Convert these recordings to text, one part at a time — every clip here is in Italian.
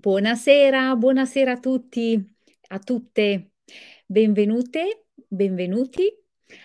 Buonasera, buonasera a tutti, a tutte. Benvenute, benvenuti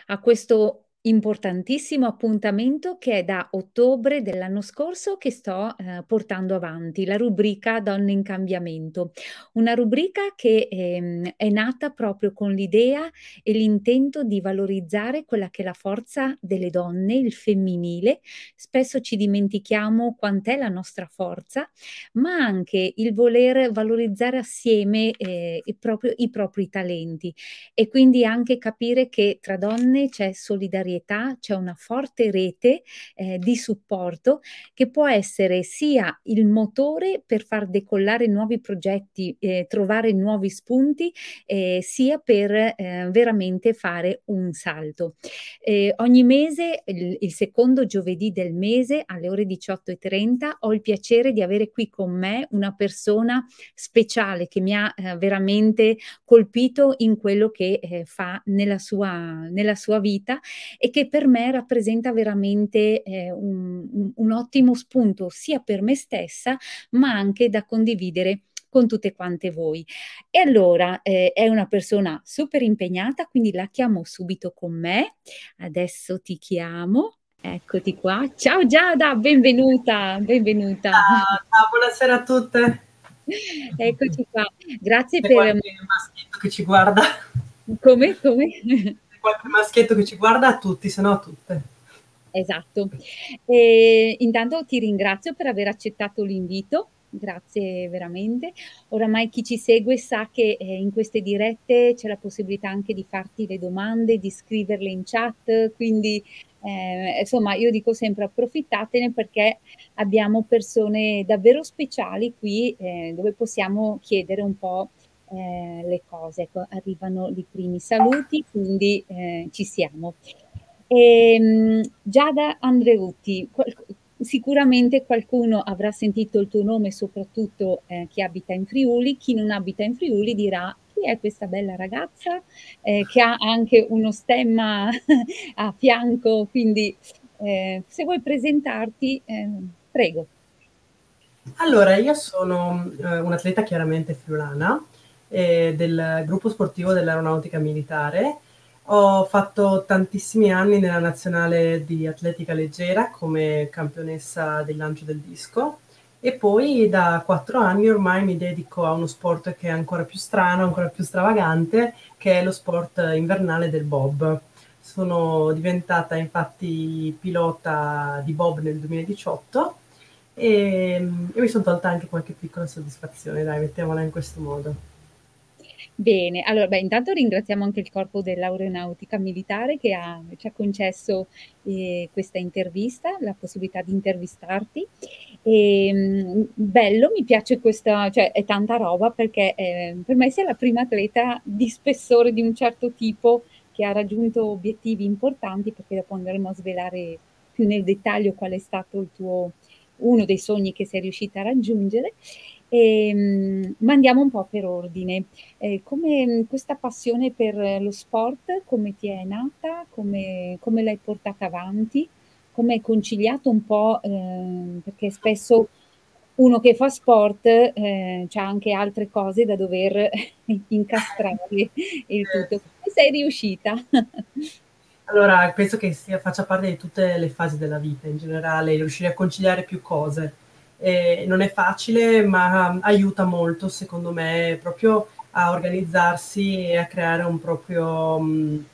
a questo importantissimo appuntamento che è da ottobre dell'anno scorso che sto eh, portando avanti, la rubrica Donne in cambiamento. Una rubrica che ehm, è nata proprio con l'idea e l'intento di valorizzare quella che è la forza delle donne, il femminile. Spesso ci dimentichiamo quant'è la nostra forza, ma anche il voler valorizzare assieme eh, i, i propri talenti e quindi anche capire che tra donne c'è solidarietà solidarietà, c'è una forte rete eh, di supporto che può essere sia il motore per far decollare nuovi progetti, eh, trovare nuovi spunti, eh, sia per eh, veramente fare un salto. Eh, ogni mese, il, il, secondo giovedì del mese alle ore 18.30, ho il piacere di avere qui con me una persona speciale che mi ha eh, veramente colpito in quello che fa nella sua, nella sua vita e che per me rappresenta veramente eh, un, un ottimo spunto sia per me stessa, ma anche da condividere con tutte quante voi. E allora eh, è una persona super impegnata, quindi la chiamo subito con me. Adesso ti chiamo. Eccoti qua. Ciao Giada, benvenuta, benvenuta. Ciao, ciao buonasera a tutte. Eccoci qua. Grazie C'è per... maschietto che ci guarda. Come? Come? Qualche maschietto che ci guarda a tutti, se no a tutte. Esatto. E intanto ti ringrazio per aver accettato l'invito. Grazie veramente. Oramai chi ci segue sa che eh, in queste dirette c'è la possibilità anche di farti le domande, di scriverle in chat, quindi eh, insomma io dico sempre approfittatene perché abbiamo persone davvero speciali qui eh, dove possiamo chiedere un po' eh, le cose. Ecco, arrivano i primi saluti, quindi eh, ci siamo. E, ehm, Giada Andreutti, qual- sicuramente qualcuno avrà sentito il tuo nome, soprattutto eh, chi abita in Friuli, chi non abita in Friuli dirà chi è questa bella ragazza eh, che ha anche uno stemma a fianco, quindi eh, se vuoi presentarti, eh, prego. Allora, io sono uh, un'atleta chiaramente friulana, eh, del gruppo sportivo dell'aeronautica militare. Ho fatto tantissimi anni nella nazionale di atletica leggera come campionessa del lancio del disco e poi da quattro anni ormai mi dedico a uno sport che è ancora più strano, ancora più stravagante, che è lo sport invernale del bob. Sono diventata infatti pilota di bob nel 2018 e, e mi sono tolta anche qualche piccola soddisfazione, dai, mettiamola in questo modo. Bene, allora beh, intanto ringraziamo anche il Corpo dell'Aeronautica Militare che ha, ci ha concesso eh, questa intervista, la possibilità di intervistarti. Ehm, bello, mi piace questa, cioè è tanta roba perché eh, per me sei la prima atleta di spessore di un certo tipo che ha raggiunto obiettivi importanti perché dopo andremo a svelare più nel dettaglio qual è stato il tuo, uno dei sogni che sei riuscita a raggiungere. E, ehm, ma andiamo un po' per ordine. Eh, come questa passione per lo sport, come ti è nata? Come, come l'hai portata avanti? Come hai conciliato un po', eh, perché spesso uno che fa sport eh, ha anche altre cose da dover incastrare il tutto. Come sei riuscita? Allora, penso che sia, faccia parte di tutte le fasi della vita in generale, riuscire a conciliare più cose eh, non è facile, ma aiuta molto, secondo me, proprio a organizzarsi e a creare un proprio, mh,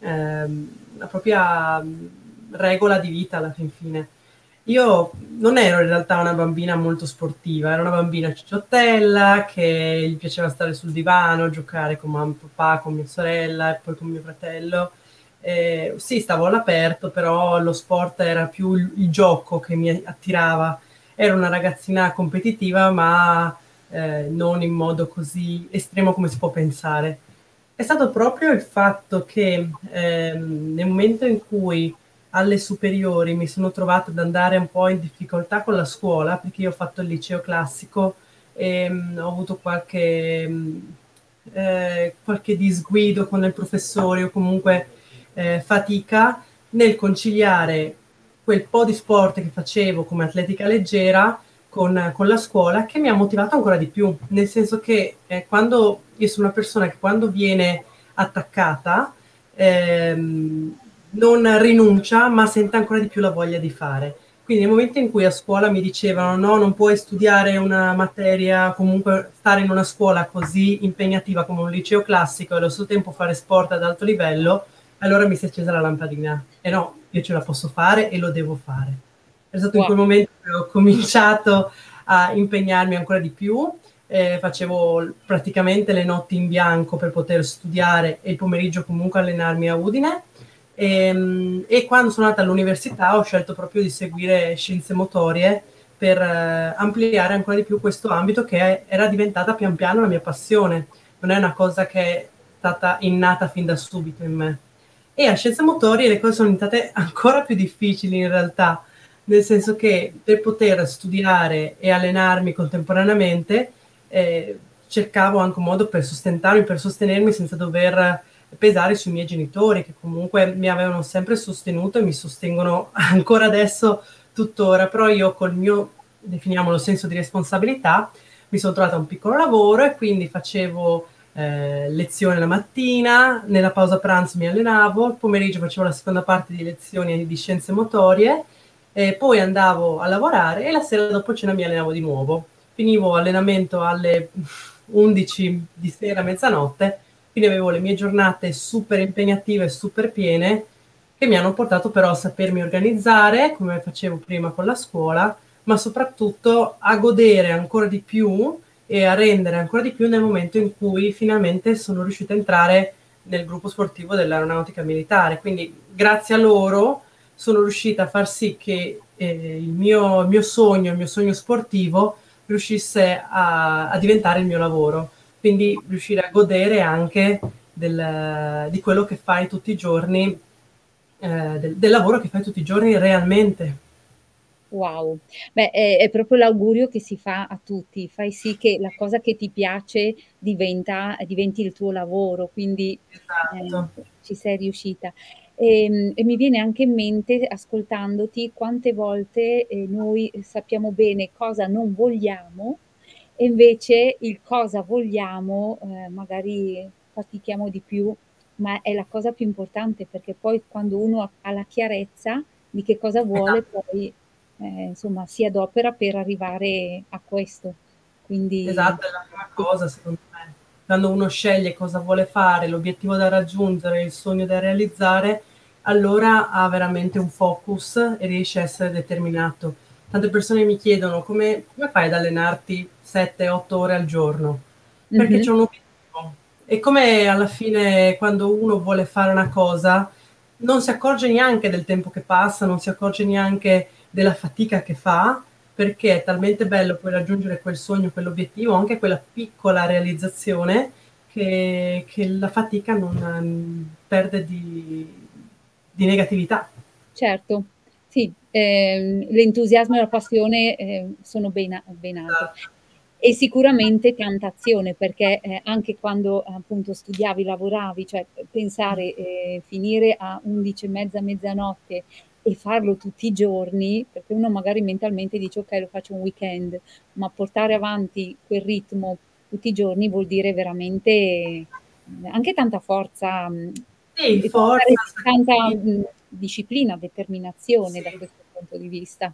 eh, una propria regola di vita alla fin fine. Io non ero in realtà una bambina molto sportiva, ero una bambina cicciottella che gli piaceva stare sul divano, giocare con mamma papà, con mia sorella e poi con mio fratello. Eh, sì, stavo all'aperto, però lo sport era più il, il gioco che mi attirava ero una ragazzina competitiva, ma eh, non in modo così estremo come si può pensare. È stato proprio il fatto che ehm, nel momento in cui alle superiori mi sono trovata ad andare un po' in difficoltà con la scuola, perché io ho fatto il liceo classico e mh, ho avuto qualche, mh, eh, qualche disguido con il professore o comunque eh, fatica nel conciliare quel po' di sport che facevo come atletica leggera con, con, la scuola che mi ha motivato ancora di più, nel senso che eh, quando io sono una persona che quando viene attaccata ehm, non rinuncia, ma sente ancora di più la voglia di fare. Quindi nel momento in cui a scuola mi dicevano no, non puoi studiare una materia, comunque stare in una scuola così impegnativa come un liceo classico e allo stesso tempo fare sport ad alto livello, allora mi si è accesa la lampadina. E no, io ce la posso fare e lo devo fare. È stato wow. in quel momento che ho cominciato a impegnarmi ancora di più. Eh, facevo praticamente le notti in bianco per poter studiare e il pomeriggio comunque allenarmi a Udine e, ehm, e, quando sono andata all'università ho scelto proprio di seguire scienze motorie per eh, ampliare ancora di più questo ambito che era diventata pian piano la mia passione. Non è una cosa che è stata innata fin da subito in me. E a scienze motorie le cose sono diventate ancora più difficili in realtà, nel senso che per poter studiare e allenarmi contemporaneamente eh, cercavo anche un modo per sostentarmi, per sostenermi senza dover pesare sui miei genitori che comunque mi avevano sempre sostenuto e mi sostengono ancora adesso tuttora, però io col mio, definiamolo, senso di responsabilità mi sono trovata un piccolo lavoro e quindi facevo eh, lezione la mattina, nella pausa pranzo mi allenavo, il pomeriggio facevo la seconda parte di lezioni di scienze motorie, e poi andavo a lavorare e la sera dopo cena mi allenavo di nuovo. Finivo allenamento alle 11 di sera, mezzanotte quindi avevo le mie giornate super impegnative, super piene, che mi hanno portato però a sapermi organizzare, come facevo prima con la scuola, ma soprattutto a godere ancora di più e a rendere ancora di più nel momento in cui finalmente sono riuscita a entrare nel gruppo sportivo dell'aeronautica militare. Quindi grazie a loro sono riuscita a far sì che eh, il, mio, il, mio, sogno, il mio sogno sportivo riuscisse a, a diventare il mio lavoro quindi riuscire a godere anche del, di quello che fai tutti i giorni, eh, del, del, lavoro che fai tutti i giorni realmente. Wow, beh, è, è, proprio l'augurio che si fa a tutti, fai sì che la cosa che ti piace diventa, diventi il tuo lavoro, quindi esatto. eh, ci sei riuscita. E, ehm, e, mi viene anche in mente, ascoltandoti, quante volte eh, noi sappiamo bene cosa non vogliamo, e invece il cosa vogliamo eh, magari fatichiamo di più, ma è la cosa più importante perché poi quando uno ha la chiarezza di che cosa vuole, esatto. poi eh, insomma si adopera per arrivare a questo. Quindi, esatto, è la prima cosa secondo me. Quando uno sceglie cosa vuole fare, l'obiettivo da raggiungere, il sogno da realizzare, allora ha veramente un focus e riesce a essere determinato tante persone mi chiedono come, come fai ad allenarti 7-8 ore al giorno? Perché mm-hmm. c'è un obiettivo. E come alla fine quando uno vuole fare una cosa non si accorge neanche del tempo che passa, non si accorge neanche della fatica che fa, perché è talmente bello poi raggiungere quel sogno, quell'obiettivo, anche quella piccola realizzazione, che, che la fatica non um, perde di, di negatività. Certo, sì, ehm, l'entusiasmo e la passione eh, sono ben, ben altri. E sicuramente tanta azione, perché eh, anche quando appunto studiavi, lavoravi, cioè pensare, eh, finire a 11 e mezza, mezzanotte e farlo tutti i giorni, perché uno magari mentalmente dice ok lo faccio un weekend, ma portare avanti quel ritmo tutti i giorni vuol dire veramente anche tanta forza, sì, forza tanta, tanta disciplina, determinazione sì. da questo punto di vista.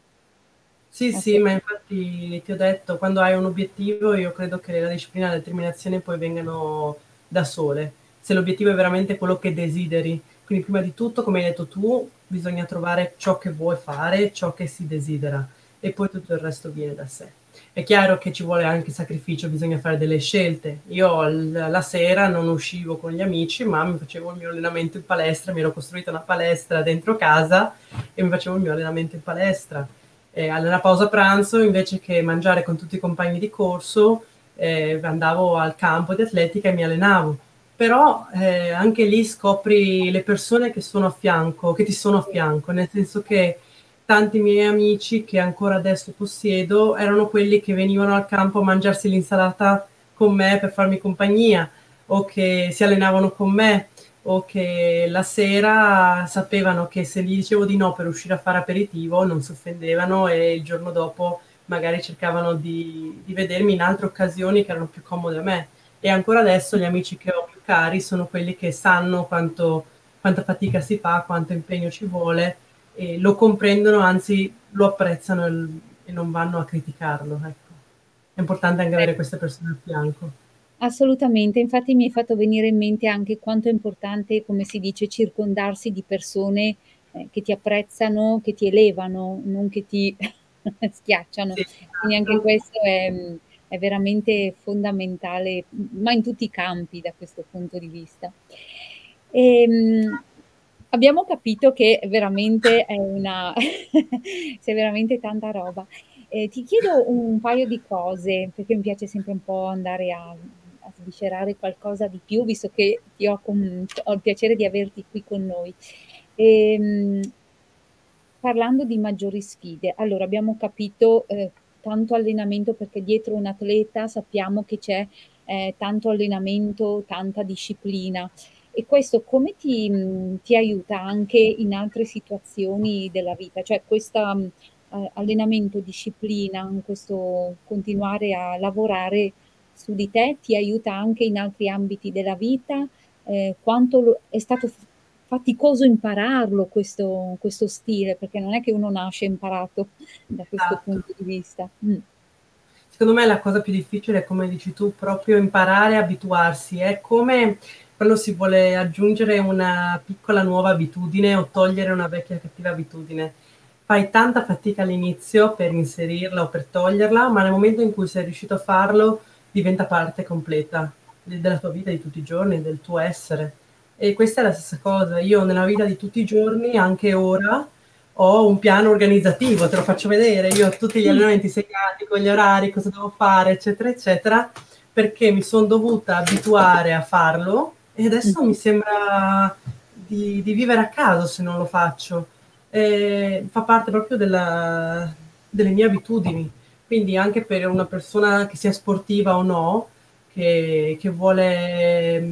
Sì, okay. sì, ma infatti ti ho detto, quando hai un obiettivo, io credo che la disciplina e la determinazione poi vengano da sole. Se l'obiettivo è veramente quello che desideri. Quindi prima di tutto, come hai detto tu, bisogna trovare ciò che vuoi fare, ciò che si desidera e poi tutto il resto viene da sé. È chiaro che ci vuole anche sacrificio, bisogna fare delle scelte. Io la sera non uscivo con gli amici, ma mi facevo il mio allenamento in palestra, mi ero costruita una palestra dentro casa e mi facevo il mio allenamento in palestra. E alla pausa pranzo, invece che mangiare con tutti i compagni di corso, eh, andavo al campo di atletica e mi allenavo. Però eh, anche lì scopri le persone che sono a fianco, che ti sono a fianco, nel senso che tanti miei amici che ancora adesso possiedo erano quelli che venivano al campo a mangiarsi l'insalata con me per farmi compagnia o che si allenavano con me o che la sera sapevano che se gli dicevo di no per uscire a fare aperitivo non si offendevano e il giorno dopo magari cercavano di, di vedermi in altre occasioni che erano più comode a me. E ancora adesso gli amici che ho cari sono quelli che sanno quanto, quanta fatica si fa, quanto impegno ci vuole, e lo comprendono, anzi lo apprezzano e, non vanno a criticarlo. Ecco. È importante anche avere queste persone al fianco. Assolutamente, infatti mi hai fatto venire in mente anche quanto è importante, come si dice, circondarsi di persone eh, che ti apprezzano, che ti elevano, non che ti schiacciano. Sì. Quindi anche questo è, è, veramente fondamentale, ma in tutti i campi da questo punto di vista. E, ehm, abbiamo capito che veramente è una, c'è veramente tanta roba. Eh, ti chiedo un paio di cose, perché mi piace sempre un po' andare a, a sviscerare qualcosa di più, visto che ho, con, ho, il piacere di averti qui con noi. E, ehm, parlando di maggiori sfide, allora abbiamo capito eh, tanto allenamento perché dietro un atleta sappiamo che c'è eh, tanto allenamento, tanta disciplina. E questo come ti, ti, aiuta anche in altre situazioni della vita, cioè questo eh, allenamento, disciplina, questo continuare a lavorare su di te ti aiuta anche in altri ambiti della vita, eh, quanto lo, è stato faticoso impararlo questo, questo, stile, perché non è che uno nasce imparato da questo esatto. punto di vista. Mm. Secondo me la cosa più difficile è, come dici tu, proprio imparare a abituarsi. È come quando si vuole aggiungere una piccola nuova abitudine o togliere una vecchia cattiva abitudine. Fai tanta fatica all'inizio per inserirla o per toglierla, ma nel momento in cui sei riuscito a farlo diventa parte completa della tua vita di tutti i giorni, del tuo essere. E questa è la stessa cosa. Io nella vita di tutti i giorni, anche ora, ho un piano organizzativo, te lo faccio vedere. Io ho tutti gli allenamenti segnati con gli orari, cosa devo fare, eccetera, eccetera, perché mi sono dovuta abituare a farlo e adesso mi sembra di, di vivere a caso se non lo faccio. E fa parte proprio della, delle mie abitudini. Quindi anche per una persona che sia sportiva o no, che, che vuole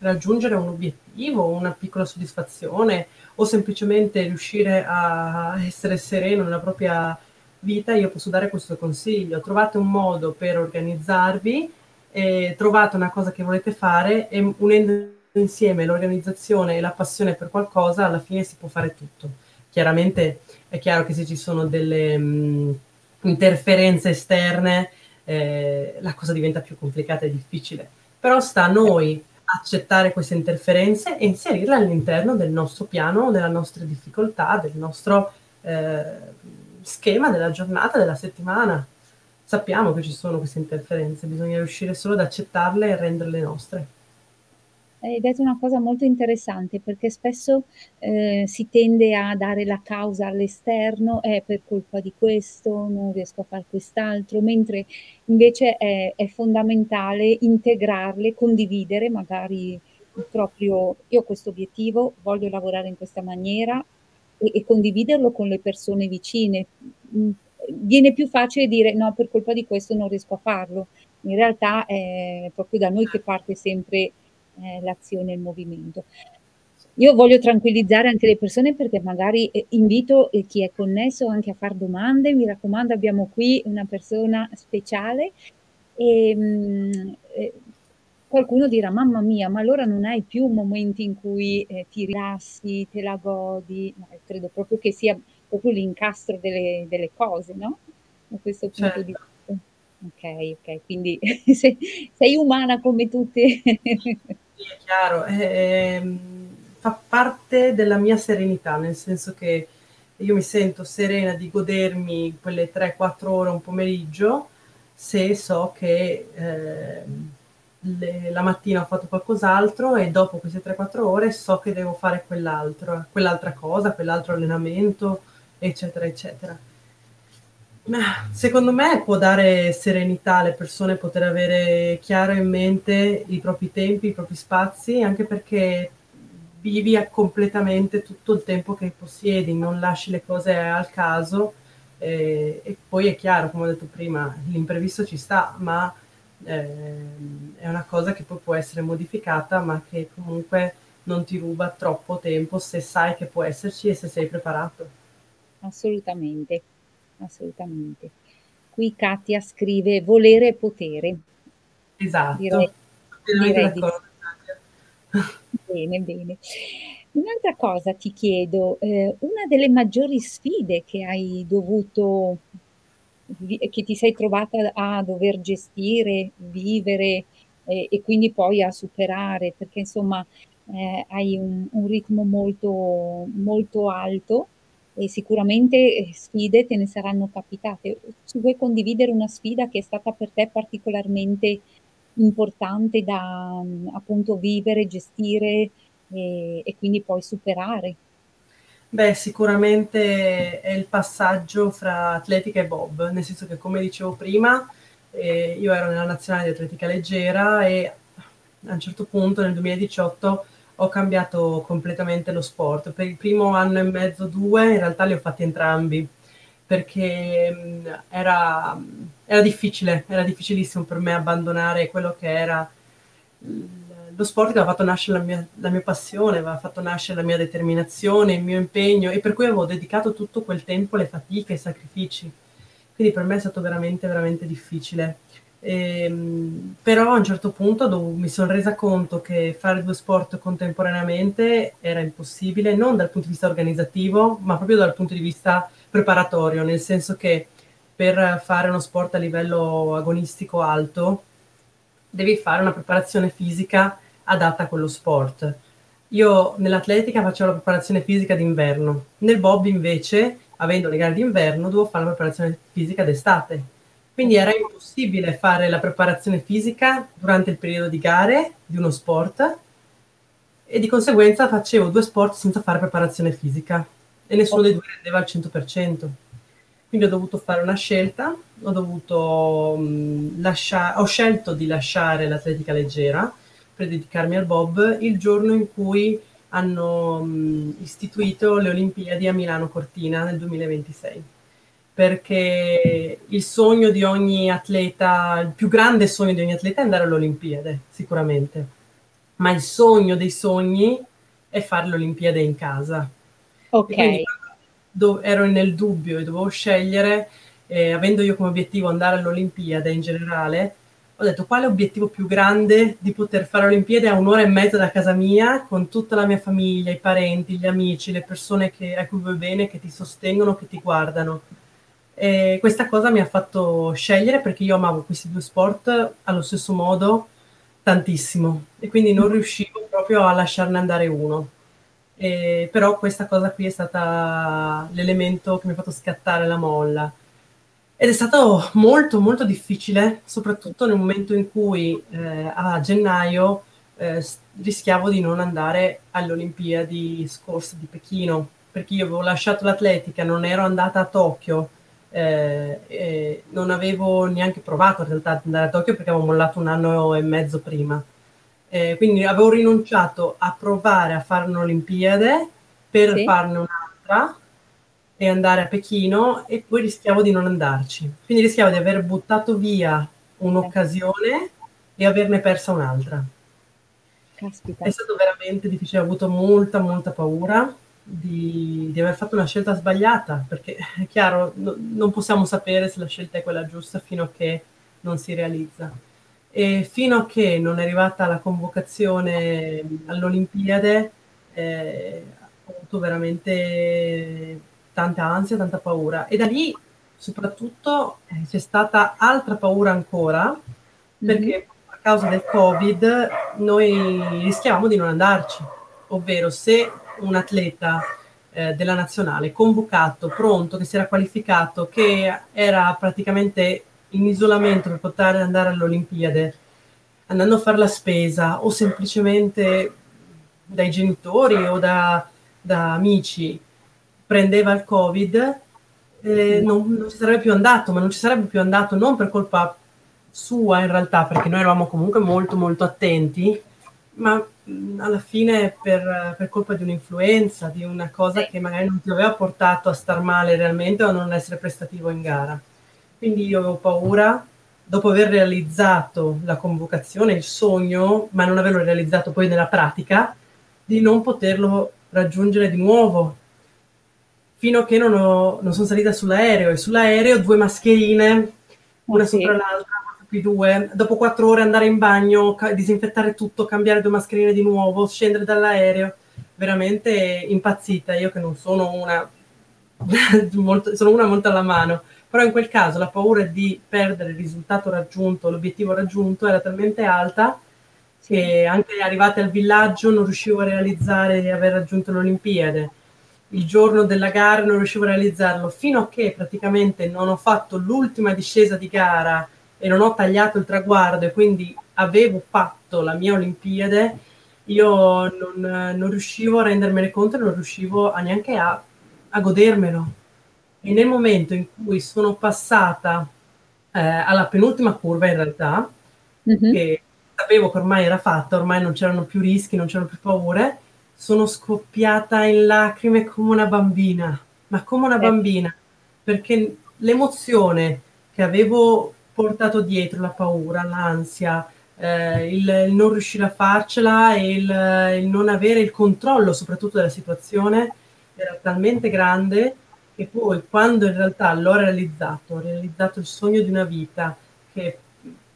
raggiungere un obiettivo, una piccola soddisfazione o semplicemente riuscire a essere sereno nella propria vita, io posso dare questo consiglio. Trovate un modo per organizzarvi, eh, trovate una cosa che volete fare e unendo insieme l'organizzazione e la passione per qualcosa, alla fine si può fare tutto. Chiaramente è chiaro che se ci sono delle mh, mm, interferenze esterne, eh, la cosa diventa più complicata e difficile. Però sta a noi accettare queste interferenze e inserirle all'interno del nostro piano, della nostra difficoltà, del nostro eh, schema della giornata, della settimana. Sappiamo che ci sono queste interferenze, bisogna riuscire solo ad accettarle e renderle nostre. Hai detto una cosa molto interessante perché spesso eh, si tende a dare la causa all'esterno, è per colpa di questo, non riesco a fare quest'altro, mentre invece è, è fondamentale integrarle, condividere magari proprio io ho questo obiettivo, voglio lavorare in questa maniera e, e condividerlo con le persone vicine. Mm, viene più facile dire no, per colpa di questo non riesco a farlo. In realtà è proprio da noi che parte sempre eh, l'azione e il movimento. Io voglio tranquillizzare anche le persone perché magari eh, invito eh, chi è connesso anche a fare domande. Mi raccomando, abbiamo qui una persona speciale e mm, eh, qualcuno dirà: Mamma mia, ma allora non hai più momenti in cui ti rilassi, te la godi. No, credo proprio che sia proprio l'incastro delle, delle cose, no? Da questo punto certo. di vista. Ok, ok, quindi sei, sei umana come tutte. Sì, è chiaro, eh, fa parte della mia serenità, nel senso che io mi sento serena di godermi quelle 3-4 ore un pomeriggio se so che eh, le, la mattina ho fatto qualcos'altro e dopo queste 3-4 ore so che devo fare quell'altra cosa, quell'altro allenamento, eccetera, eccetera. Secondo me può dare serenità alle persone poter avere chiaro in mente i propri tempi, i propri spazi, anche perché vivi completamente tutto il tempo che possiedi, non lasci le cose al caso eh, e poi è chiaro, come ho detto prima, l'imprevisto ci sta, ma eh, è una cosa che poi può essere modificata, ma che comunque non ti ruba troppo tempo se sai che può esserci e se sei preparato. Assolutamente assolutamente. Qui Katia scrive volere e potere. Direi, Esatto, pienamente direi di. Bene, bene. Un'altra cosa ti chiedo, ehm, una delle maggiori sfide che hai dovuto che ti sei trovata a dover gestire, vivere e e quindi poi a superare, perché insomma, ehm, hai un un ritmo molto molto alto e sicuramente, ehm, sfide te ne saranno capitate. Ci vuoi condividere una sfida che è stata per te particolarmente importante da, mhmm, appunto vivere, gestire e e quindi poi superare? Beh, sicuramente è il passaggio fra atletica e bob, nel senso che come dicevo prima, ehm, io ero nella nazionale di atletica leggera e a un certo punto nel 2018 ho cambiato completamente lo sport. Per il primo anno e mezzo, 2 in realtà li ho fatti entrambi, perché, mhmm, era era difficile, era difficilissimo per me abbandonare quello che era lo sport che aveva fatto nascere la mia la mia passione, aveva fatto nascere la mia determinazione, il mio impegno e per cui avevo dedicato tutto quel tempo alle fatiche, ai sacrifici. Quindi per me è stato veramente, veramente difficile. Ehm, però a un certo punto mi son resa conto che fare 2 sport contemporaneamente era impossibile, non dal punto di vista organizzativo, ma proprio dal punto di vista preparatorio, nel senso che per fare uno sport a livello agonistico alto, devi fare una preparazione fisica adatta a quello sport. Io nell'atletica facevo la preparazione fisica d'inverno, nel bob invece, avendo le gare d'inverno, dovevo fare la preparazione fisica d'estate. Quindi era impossibile fare la preparazione fisica durante il periodo di gare di uno sport e di conseguenza facevo 2 sport senza fare preparazione fisica e nessuno dei 2 rendeva al 100%. Quindi ho dovuto fare una scelta, ho dovuto, mhmm, lascia ho scelto di lasciare l'atletica leggera per dedicarmi al bob il giorno in cui hanno, mhmm, istituito le Olimpiadi a Milano Cortina nel 2026. Perché il sogno di ogni atleta, il più grande sogno di ogni atleta è andare alle Olimpiade, sicuramente, ma il sogno dei sogni è fare le Olimpiadi in casa. E quindi do ero nel dubbio e dovevo scegliere, ehm, avendo io come obiettivo andare all'Olimpiade in generale, ho detto: "Quale obiettivo più grande di poter fare Olimpiadi a 1 ora e mezza da casa mia, con tutta la mia famiglia, i parenti, gli amici, le persone che a cui vuoi bene, che ti sostengono, che ti guardano." E questa cosa mi ha fatto scegliere, perché io amavo questi 2 sport allo stesso modo tantissimo e quindi non riuscivo proprio a lasciarne andare uno. Ehm, però questa cosa qui è stata l'elemento che mi ha fatto scattare la molla. Ed è stato molto, molto difficile, soprattutto nel momento in cui, ehm, a gennaio, s rischiavo di non andare alle Olimpiadi scorse di Pechino, perché io avevo lasciato l'atletica, non ero andata a Tokyo, ehm, e non avevo neanche provato in realtà ad andare a Tokyo perché avevo mollato 1 anno e mezzo prima. Ehm, quindi avevo rinunciato a provare a fare un'Olimpiade per Sì. farne un'altra e andare a Pechino e poi rischiavo di non andarci. Quindi rischiavo di aver buttato via Eh. un'occasione e averne persa un'altra. È Caspita. stato veramente difficile, ho avuto molta, molta paura di di aver fatto una scelta sbagliata, perché è chiaro, no non possiamo sapere se la scelta è quella giusta fino a che non si realizza. E fino a che non è arrivata la convocazione all'Olimpiade, ehm, ho avuto veramente tanta ansia, tanta paura. E da lì soprattutto, ehm, c'è stata altra paura ancora, perché a causa del Covid noi rischiavamo di non andarci. Ovvero se un atleta, ehm, della nazionale convocato, pronto, che si era qualificato, che era praticamente in isolamento per poter andare all'Olimpiade, andando a far la spesa o semplicemente dai genitori o da da amici, prendeva il Covid, No. non non ci sarebbe più andato, ma non ci sarebbe più andato non per colpa sua in realtà, perché noi eravamo comunque molto, molto attenti, ma, alla fine per per colpa di un'influenza, di una cosa che magari non ti aveva portato a star male realmente o a non essere prestativo in gara. Quindi io avevo paura, dopo aver realizzato la convocazione, il sogno, ma non averlo realizzato poi nella pratica, di non poterlo raggiungere di nuovo. Fino a che non ho non son salita sull'aereo e sull'aereo 2 mascherine una sì. sopra l'altra, più due, dopo quattro ore andare in bagno, ca- disinfettare tutto, cambiare due mascherine di nuovo, scendere dall'aereo, veramente impazzita, io che non sono una, molto, sono una molto alla mano, però in quel caso la paura di perdere il risultato raggiunto, l'obiettivo raggiunto era talmente alta che anche arrivate al villaggio non riuscivo a realizzare di aver raggiunto l'Olimpiade. Il giorno della gara non riuscivo a realizzarlo fino a che praticamente non ho fatto l'ultima discesa di gara e non ho tagliato il traguardo e quindi avevo fatto la mia Olimpiade, io non, non riuscivo a rendermene conto e non riuscivo a neanche a, a, godermelo. E nel momento in cui sono passata eh, alla penultima curva, in realtà, mm-hmm. che sapevo che ormai era fatta, ormai non c'erano più rischi, non c'erano più paure, sono scoppiata in lacrime come una bambina, ma come una eh. bambina, perché l'emozione che avevo portato dietro la paura, l'ansia, eh, il, il, non riuscire a farcela e il, il, non avere il controllo soprattutto della situazione era talmente grande che poi quando in realtà l'ho realizzato, ho realizzato il sogno di una vita che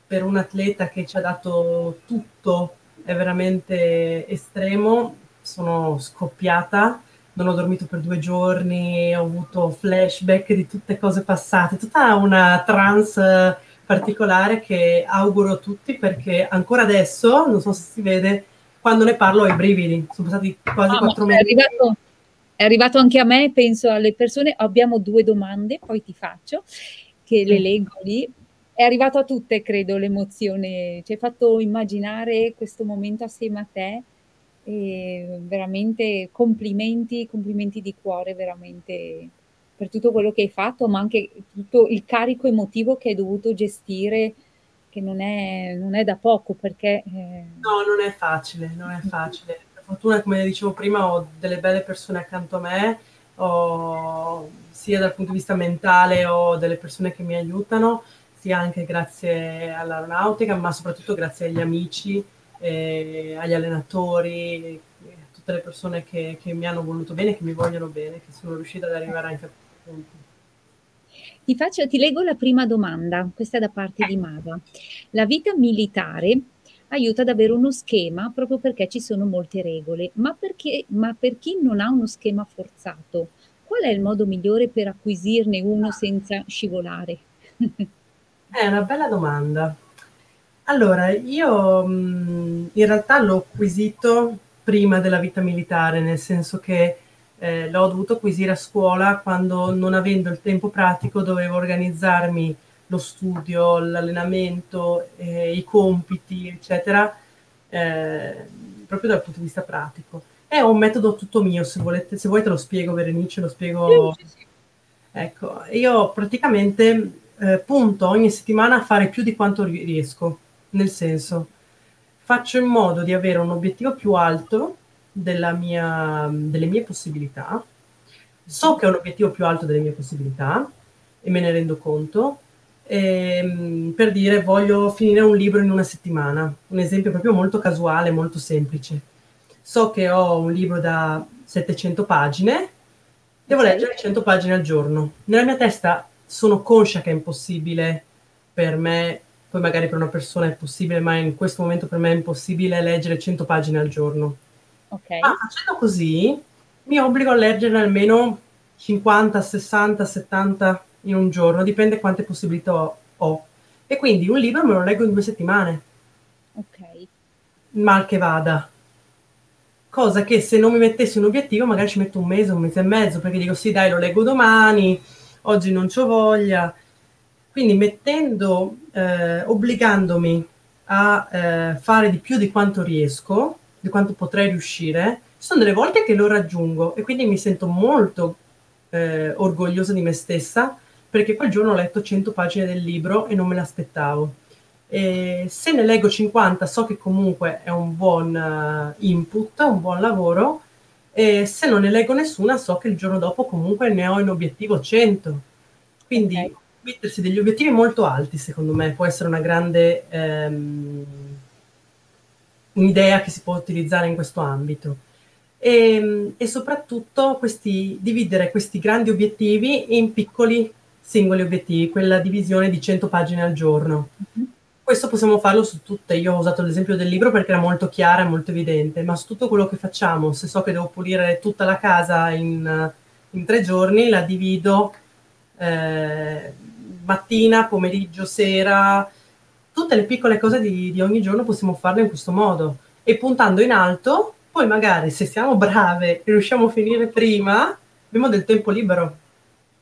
per un atleta che ci ha dato tutto è veramente estremo, sono scoppiata non ho dormito per due giorni, ho avuto flashback di tutte cose passate, tutta una trance particolare che auguro a tutti perché ancora adesso, non so se si vede, quando ne parlo ho i brividi, sono passati quasi quattro mesi. È arrivato, è arrivato anche a me, penso alle persone, abbiamo due domande, poi ti faccio, che le leggo lì. È arrivato a tutte, credo, l'emozione, ci hai fatto immaginare questo momento assieme a te e veramente complimenti, complimenti di cuore, veramente per tutto quello che hai fatto, ma anche tutto il carico emotivo che hai dovuto gestire, che non è, non è da poco perché... Eh... No, non è facile, non è facile. Per fortuna, come dicevo prima, ho delle belle persone accanto a me, ho, sia dal punto di vista mentale ho delle persone che mi aiutano, sia anche grazie all'aeronautica, ma soprattutto grazie agli amici, eh, agli allenatori, a tutte le persone che, che, mi hanno voluto bene, che mi vogliono bene, che sono riuscita ad arrivare anche a ti, faccio, ti leggo la prima domanda, questa è da parte di Mava. La vita militare aiuta ad avere uno schema proprio perché ci sono molte regole, ma, perché, ma per chi non ha uno schema forzato, qual è il modo migliore per acquisirne uno senza scivolare? È una bella domanda. Allora, io mh, in realtà l'ho acquisito prima della vita militare, nel senso che eh, l'ho dovuto acquisire a scuola quando non avendo il tempo pratico dovevo organizzarmi lo studio, l'allenamento, eh, i compiti, eccetera, eh, proprio dal punto di vista pratico. È un metodo tutto mio, se, volete, se vuoi te lo spiego Berenice, lo spiego... Sì, sì. Ecco, io praticamente eh, punto ogni settimana a fare più di quanto riesco, nel senso, faccio in modo di avere un obiettivo più alto mia, delle mie possibilità, so che ho un obiettivo più alto delle mie possibilità e me ne rendo conto. E, ehm, per dire voglio finire un libro in una settimana, un esempio proprio molto casuale, molto semplice. So che ho un libro da 700 pagine, devo leggere 100 pagine al giorno. Nella mia testa sono conscia che è impossibile per me, poi magari per una persona è possibile, ma in questo momento per me è impossibile leggere 100 pagine al giorno. Okay. Ma facendo così mi obbligo a leggere almeno 50, 60, 70 in un giorno, dipende quante possibilità ho. E quindi un libro me lo leggo in due settimane. Ok. Mal che vada. Cosa che se non mi mettessi un obiettivo magari ci metto un mese, un mese e mezzo, perché dico sì dai lo leggo domani, oggi non ho voglia. Quindi mettendo, eh, obbligandomi a eh, fare di più di quanto riesco, di quanto potrei riuscire, ci sono delle volte che lo raggiungo e quindi mi sento molto eh, orgogliosa di me stessa perché quel giorno ho letto 100 pagine del libro e non me l'aspettavo. E se ne leggo 50 so che comunque è un buon uh, input, un buon lavoro, e se non ne leggo nessuna so che il giorno dopo comunque ne ho in obiettivo 100. Quindi okay. Mettersi degli obiettivi molto alti, secondo me, può essere una grande... Ehm, un'idea che si può utilizzare in questo ambito. E, e soprattutto questi, dividere questi grandi obiettivi in piccoli singoli obiettivi, quella divisione di 100 pagine al giorno. Mm-hmm. Questo possiamo farlo su tutte. Io ho usato l'esempio del libro perché era molto chiara e molto evidente, ma su tutto quello che facciamo, se so che devo pulire tutta la casa in, in tre giorni, la divido eh, mattina, pomeriggio, sera, tutte le piccole cose di, di ogni giorno possiamo farle in questo modo e puntando in alto, poi magari se siamo brave e riusciamo a finire prima, abbiamo del tempo libero.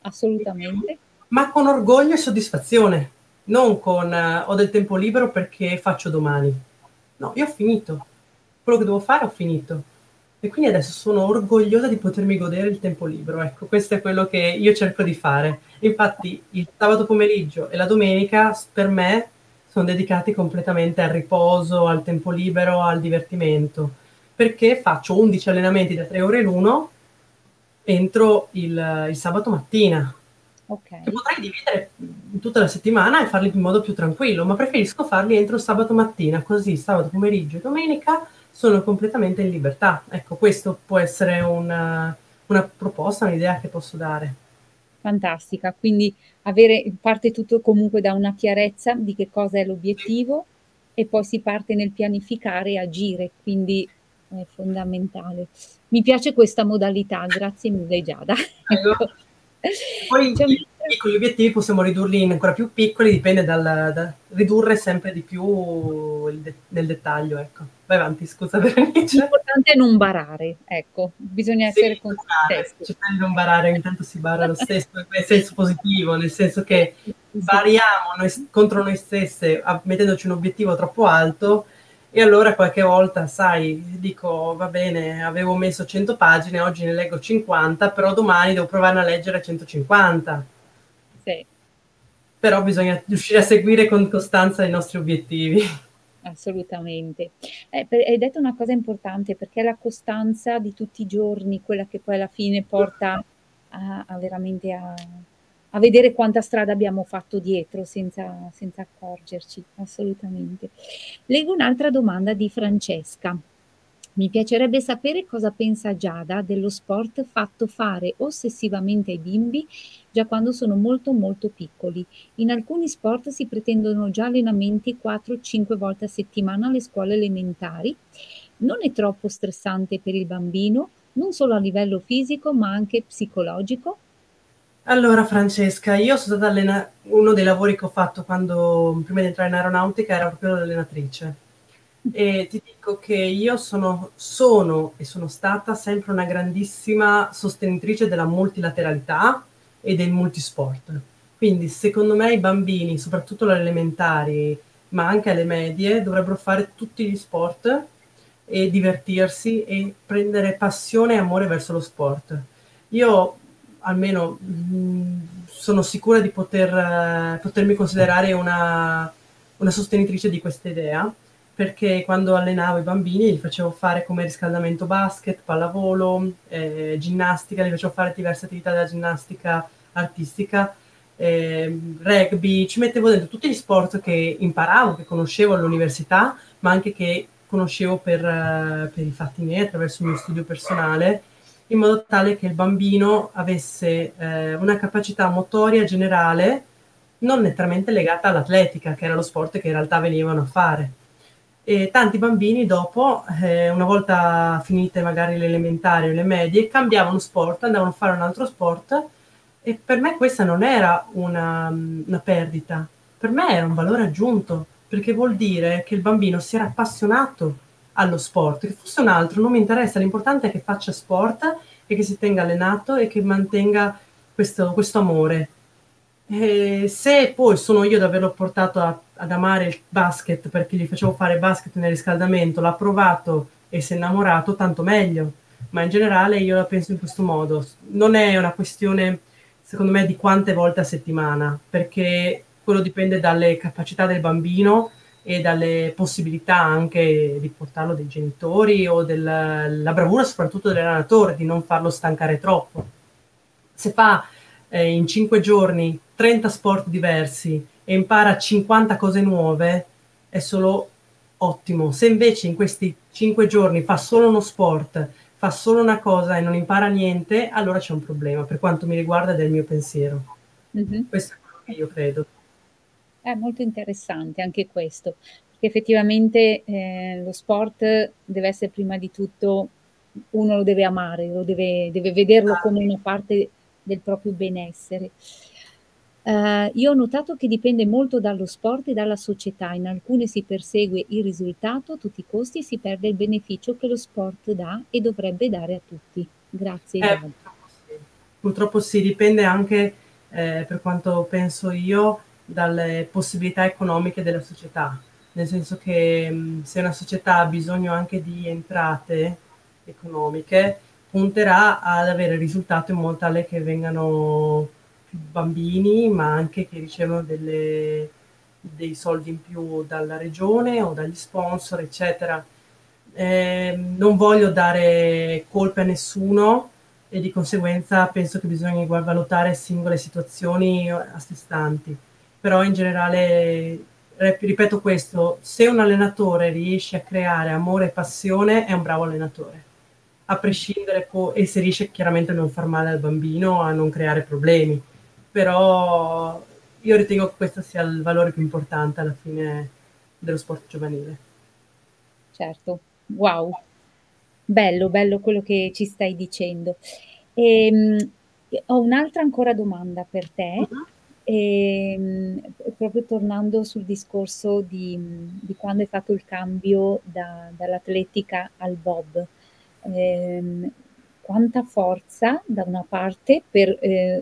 Assolutamente. Ma con orgoglio e soddisfazione, non con uh, ho del tempo libero perché faccio domani. No, io ho finito. Quello che devo fare ho finito. E quindi adesso sono orgogliosa di potermi godere il tempo libero. Ecco, questo è quello che io cerco di fare. Infatti il sabato pomeriggio e la domenica per me sono dedicati completamente al riposo, al tempo libero, al divertimento, perché faccio 11 allenamenti da 3 ore l'uno entro il, il sabato mattina. Okay. Che potrei dividere tutta la settimana e farli in modo più tranquillo, ma preferisco farli entro sabato mattina, così sabato pomeriggio e domenica sono completamente in libertà. Ecco, questo può essere una, una proposta, un'idea che posso dare. Fantastica, quindi avere, parte tutto comunque da una chiarezza di che cosa è l'obiettivo e poi si parte nel pianificare e agire, quindi è fondamentale. Mi piace questa modalità, grazie mille Giada. Ecco. Poi piccoli obiettivi possiamo ridurli in ancora più piccoli, dipende dal, da ridurre sempre di più de- nel dettaglio. Ecco. Vai avanti, scusa Berenice. L'importante è non barare, ecco, bisogna sì, essere con Cercare di non barare, intanto si bara lo stesso, nel senso positivo, nel senso che variamo noi, contro noi stesse mettendoci un obiettivo troppo alto e allora qualche volta, sai, dico, va bene, avevo messo 100 pagine, oggi ne leggo 50, però domani devo provare a leggere 150. Però bisogna riuscire a seguire con costanza i nostri obiettivi. Assolutamente. Eh, per, hai detto una cosa importante perché è la costanza di tutti i giorni, quella che poi alla fine porta a, a veramente a, a vedere quanta strada abbiamo fatto dietro senza, senza accorgerci, assolutamente. Leggo un'altra domanda di Francesca. Mi piacerebbe sapere cosa pensa Giada dello sport fatto fare ossessivamente ai bimbi già quando sono molto molto piccoli. In alcuni sport si pretendono già allenamenti 4-5 volte a settimana alle scuole elementari. Non è troppo stressante per il bambino, non solo a livello fisico ma anche psicologico? Allora Francesca, io sono stata allena- uno dei lavori che ho fatto quando, prima di entrare in aeronautica era proprio l'allenatrice e ti dico che io sono, sono e sono stata sempre una grandissima sostenitrice della multilateralità e del multisport. Quindi secondo me i bambini, soprattutto alle elementari, ma anche alle medie, dovrebbero fare tutti gli sport e divertirsi e prendere passione e amore verso lo sport. Io almeno mm, sono sicura di poter, eh, potermi considerare una, una sostenitrice di questa idea perché quando allenavo i bambini li facevo fare come riscaldamento basket, pallavolo, eh, ginnastica, li facevo fare diverse attività della ginnastica artistica, eh, rugby, ci mettevo dentro tutti gli sport che imparavo, che conoscevo all'università, ma anche che conoscevo per, uh, per i fatti miei attraverso il mio studio personale in modo tale che il bambino avesse eh, una capacità motoria generale non nettamente legata all'atletica, che era lo sport che in realtà venivano a fare. E tanti bambini dopo, eh, una volta finite magari le elementari o le medie, cambiavano sport, andavano a fare un altro sport e per me questa non era una, una perdita, per me era un valore aggiunto, perché vuol dire che il bambino si era appassionato allo sport, che fosse un altro, non mi interessa, l'importante è che faccia sport e che si tenga allenato e che mantenga questo, questo amore. E se poi sono io ad averlo portato a, ad amare il basket perché gli facevo fare basket nel riscaldamento, l'ha provato e si è innamorato, tanto meglio. Ma in generale io la penso in questo modo. Non è una questione, secondo me, di quante volte a settimana, perché quello dipende dalle capacità del bambino e dalle possibilità anche di portarlo dei genitori o della bravura soprattutto dell'allenatore di non farlo stancare troppo. Se fa eh, in 5 giorni 30 sport diversi e impara 50 cose nuove, è solo ottimo. Se invece in questi 5 giorni fa solo uno sport, fa solo una cosa e non impara niente, allora c'è un problema, per quanto mi riguarda del mio pensiero. Mh-mh. Questo è quello che io credo. È molto interessante anche questo, perché effettivamente, ehm, lo sport deve essere prima di tutto uno lo deve amare, lo deve deve vederlo come una parte del proprio benessere. Ehm, io ho notato che dipende molto dallo sport e dalla società. In alcune si persegue il risultato a tutti i costi e si perde il beneficio che lo sport dà e dovrebbe dare a tutti. Grazie Eh, purtroppo sì. Purtroppo sì, dipende anche, ehm, per quanto penso io, dalle possibilità economiche della società. Nel senso che, mhmm, se una società ha bisogno anche di entrate economiche, punterà ad avere risultato in modo tale che vengano bambini, ma anche che ricevono delle dei soldi in più dalla regione o dagli sponsor, eccetera. Ehm, non voglio dare colpe a nessuno e di conseguenza penso che bisogna valutare singole situazioni a sé stanti. Però in generale, ripeto questo, se un allenatore riesce a creare amore e passione è un bravo allenatore. A prescindere po e se riesce chiaramente a non far male al bambino, a non creare problemi. Però io ritengo che questo sia il valore più importante alla fine dello sport giovanile. Certo. Wow. Bello, bello quello che ci stai dicendo. Ehm, ho un'altra ancora domanda per te, Mh-mh. ehm, proprio tornando sul discorso di di quando hai fatto il cambio da dall'atletica al bob. Ehm, quanta forza da una parte per, ehm,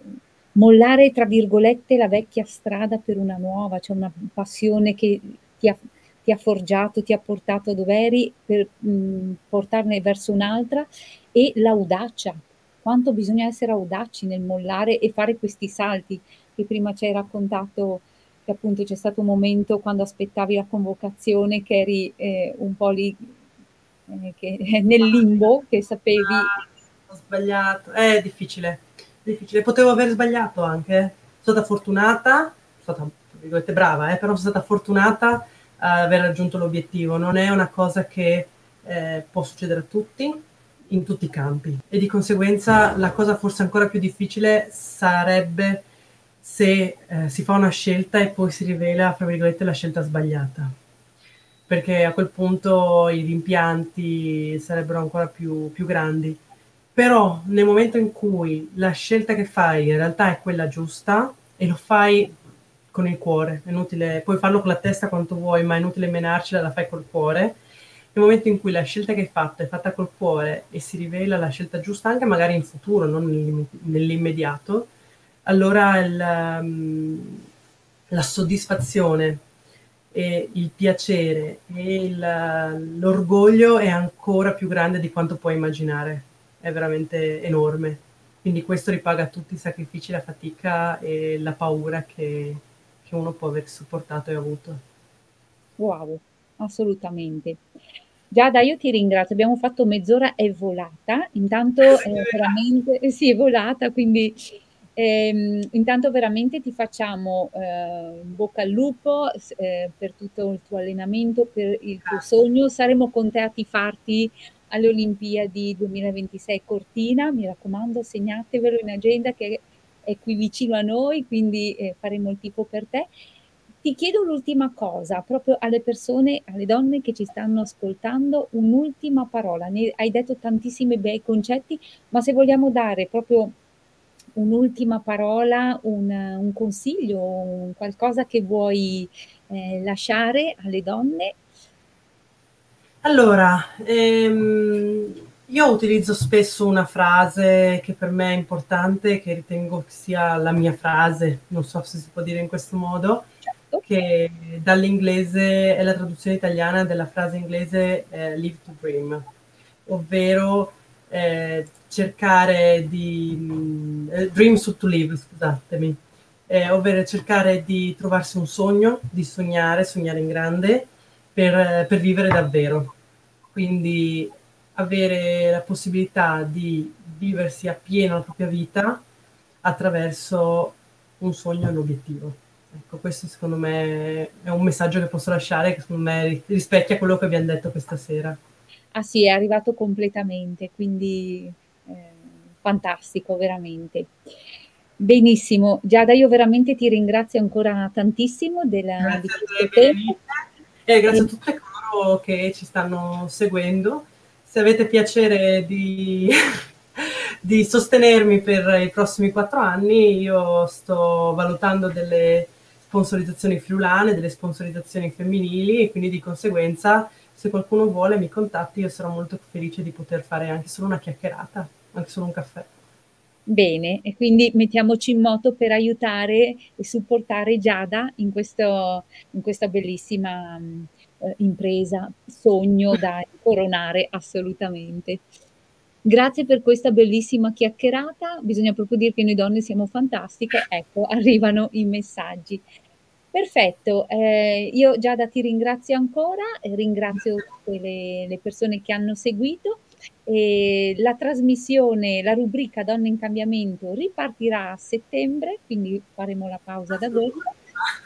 "mollare" tra virgolette la vecchia strada per una nuova, cioè una passione che ti ha ti ha forgiato, ti ha portato dov'eri per, mhmm, portarne verso un'altra e l'audacia. Quanto bisogna essere audaci nel mollare e fare questi salti, che prima ci hai raccontato che appunto c'è stato un momento quando aspettavi la convocazione che eri, ehm, un po' lì, ehm, che nel limbo, che sapevi Ho sbagliato. Eh, è difficile, difficile. Potevo aver sbagliato anche. So stata fortunata, so stata "brava" eh, però so stata fortunata a aver raggiunto l'obiettivo. Non è una cosa che, ehm, può succedere a tutti, in tutti i campi e di conseguenza la cosa forse ancora più difficile sarebbe se, ehm, si fa una scelta e poi si rivela, fra virgolette, "la scelta sbagliata". Perché a quel punto i rimpianti sarebbero ancora più più grandi. Però nel momento in cui la scelta che fai in realtà è quella giusta e lo fai con il cuore, è inutile puoi farlo con la testa quanto vuoi, ma è inutile menarcela, la fai col cuore. Nel momento in cui la scelta che hai fatto è fatta col cuore e si rivela la scelta giusta anche magari in futuro, non nell'im nell'immediato, allora il mhmm, la soddisfazione e il piacere e il l'orgoglio è ancora più grande di quanto puoi immaginare. È veramente enorme. Quindi questo ripaga tutti i sacrifici, la fatica e la paura che che uno può aver sopportato e avuto. Wow, assolutamente. Giada, io ti ringrazio. Abbiamo fatto mezz'ora, è volata. Intanto, ehm, veramente eh sì, è volata, quindi, ehm, intanto veramente ti facciamo, in bocca al lupo s ehm, per tutto il tuo allenamento, per il tuo sogno. Saremo con te a tifarti alle Olimpiadi 2026 Cortina. Mi raccomando, segnatevelo in agenda che è qui vicino a noi, quindi, ehm, faremo il tifo per te. Ti chiedo l'ultima cosa, proprio alle persone, alle donne che ci stanno ascoltando, un'ultima parola. Ne hai detto tantissimi bei concetti, ma se vogliamo dare proprio un'ultima parola, un un consiglio, un qualcosa che vuoi, ehm, lasciare alle donne? Allora, ehm, io utilizzo spesso una frase che per me è importante, che ritengo sia la mia frase, non so se si può dire in questo modo, Certo. che dall'inglese è la traduzione italiana della frase inglese, ehm, "Live to dream", ovvero, ehm, cercare di mhmm, ehm, dreams to live, scusatemi, ehm, ovvero cercare di trovarsi un sogno, di sognare, sognare in grande per per vivere davvero. Quindi avere la possibilità di viversi appieno la propria vita attraverso un sogno e un obiettivo. Ecco, questo secondo me è un messaggio che posso lasciare, che secondo me ri rispecchia quello che abbiam detto questa sera. Ah sì, è arrivato completamente, quindi, ehm, fantastico veramente. Benissimo, Giada, io veramente ti ringrazio ancora tantissimo della, grazie di questo tempo. E grazie a tutte coloro che ci stanno seguendo. Se avete piacere di, di sostenermi per i prossimi quattro anni, io sto valutando delle sponsorizzazioni friulane, delle sponsorizzazioni femminili e quindi di conseguenza se qualcuno vuole mi contatti, io sarò molto felice di poter fare anche solo una chiacchierata, anche solo un caffè. Bene, e quindi mettiamoci in moto per aiutare e supportare Giada in, questo, in questa bellissima eh, impresa, sogno da coronare assolutamente. Grazie per questa bellissima chiacchierata, bisogna proprio dire che noi donne siamo fantastiche, ecco, arrivano i messaggi. Perfetto, eh, io Giada ti ringrazio ancora, ringrazio tutte le, le persone che hanno seguito e la trasmissione, la rubrica Donne in Cambiamento ripartirà a settembre, quindi faremo la pausa d'agosto.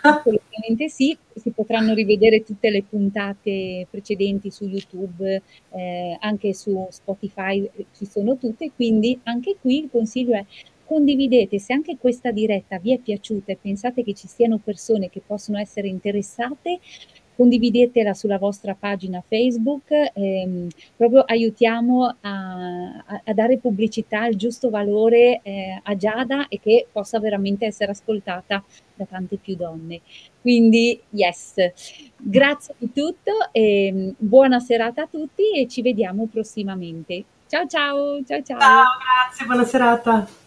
Assolutamente sì, si potranno rivedere tutte le puntate precedenti su YouTube, eh, anche su Spotify ci sono tutte, quindi anche qui il consiglio è condividete se anche questa diretta vi è piaciuta e pensate che ci siano persone che possono essere interessate, condividetela sulla vostra pagina Facebook, ehm, proprio aiutiamo a, a, dare pubblicità al giusto valore eh, a Giada e che possa veramente essere ascoltata da tante più donne. Quindi, yes, grazie di tutto e buona serata a tutti e ci vediamo prossimamente. Ciao ciao, ciao ciao. Ciao, grazie, buona serata.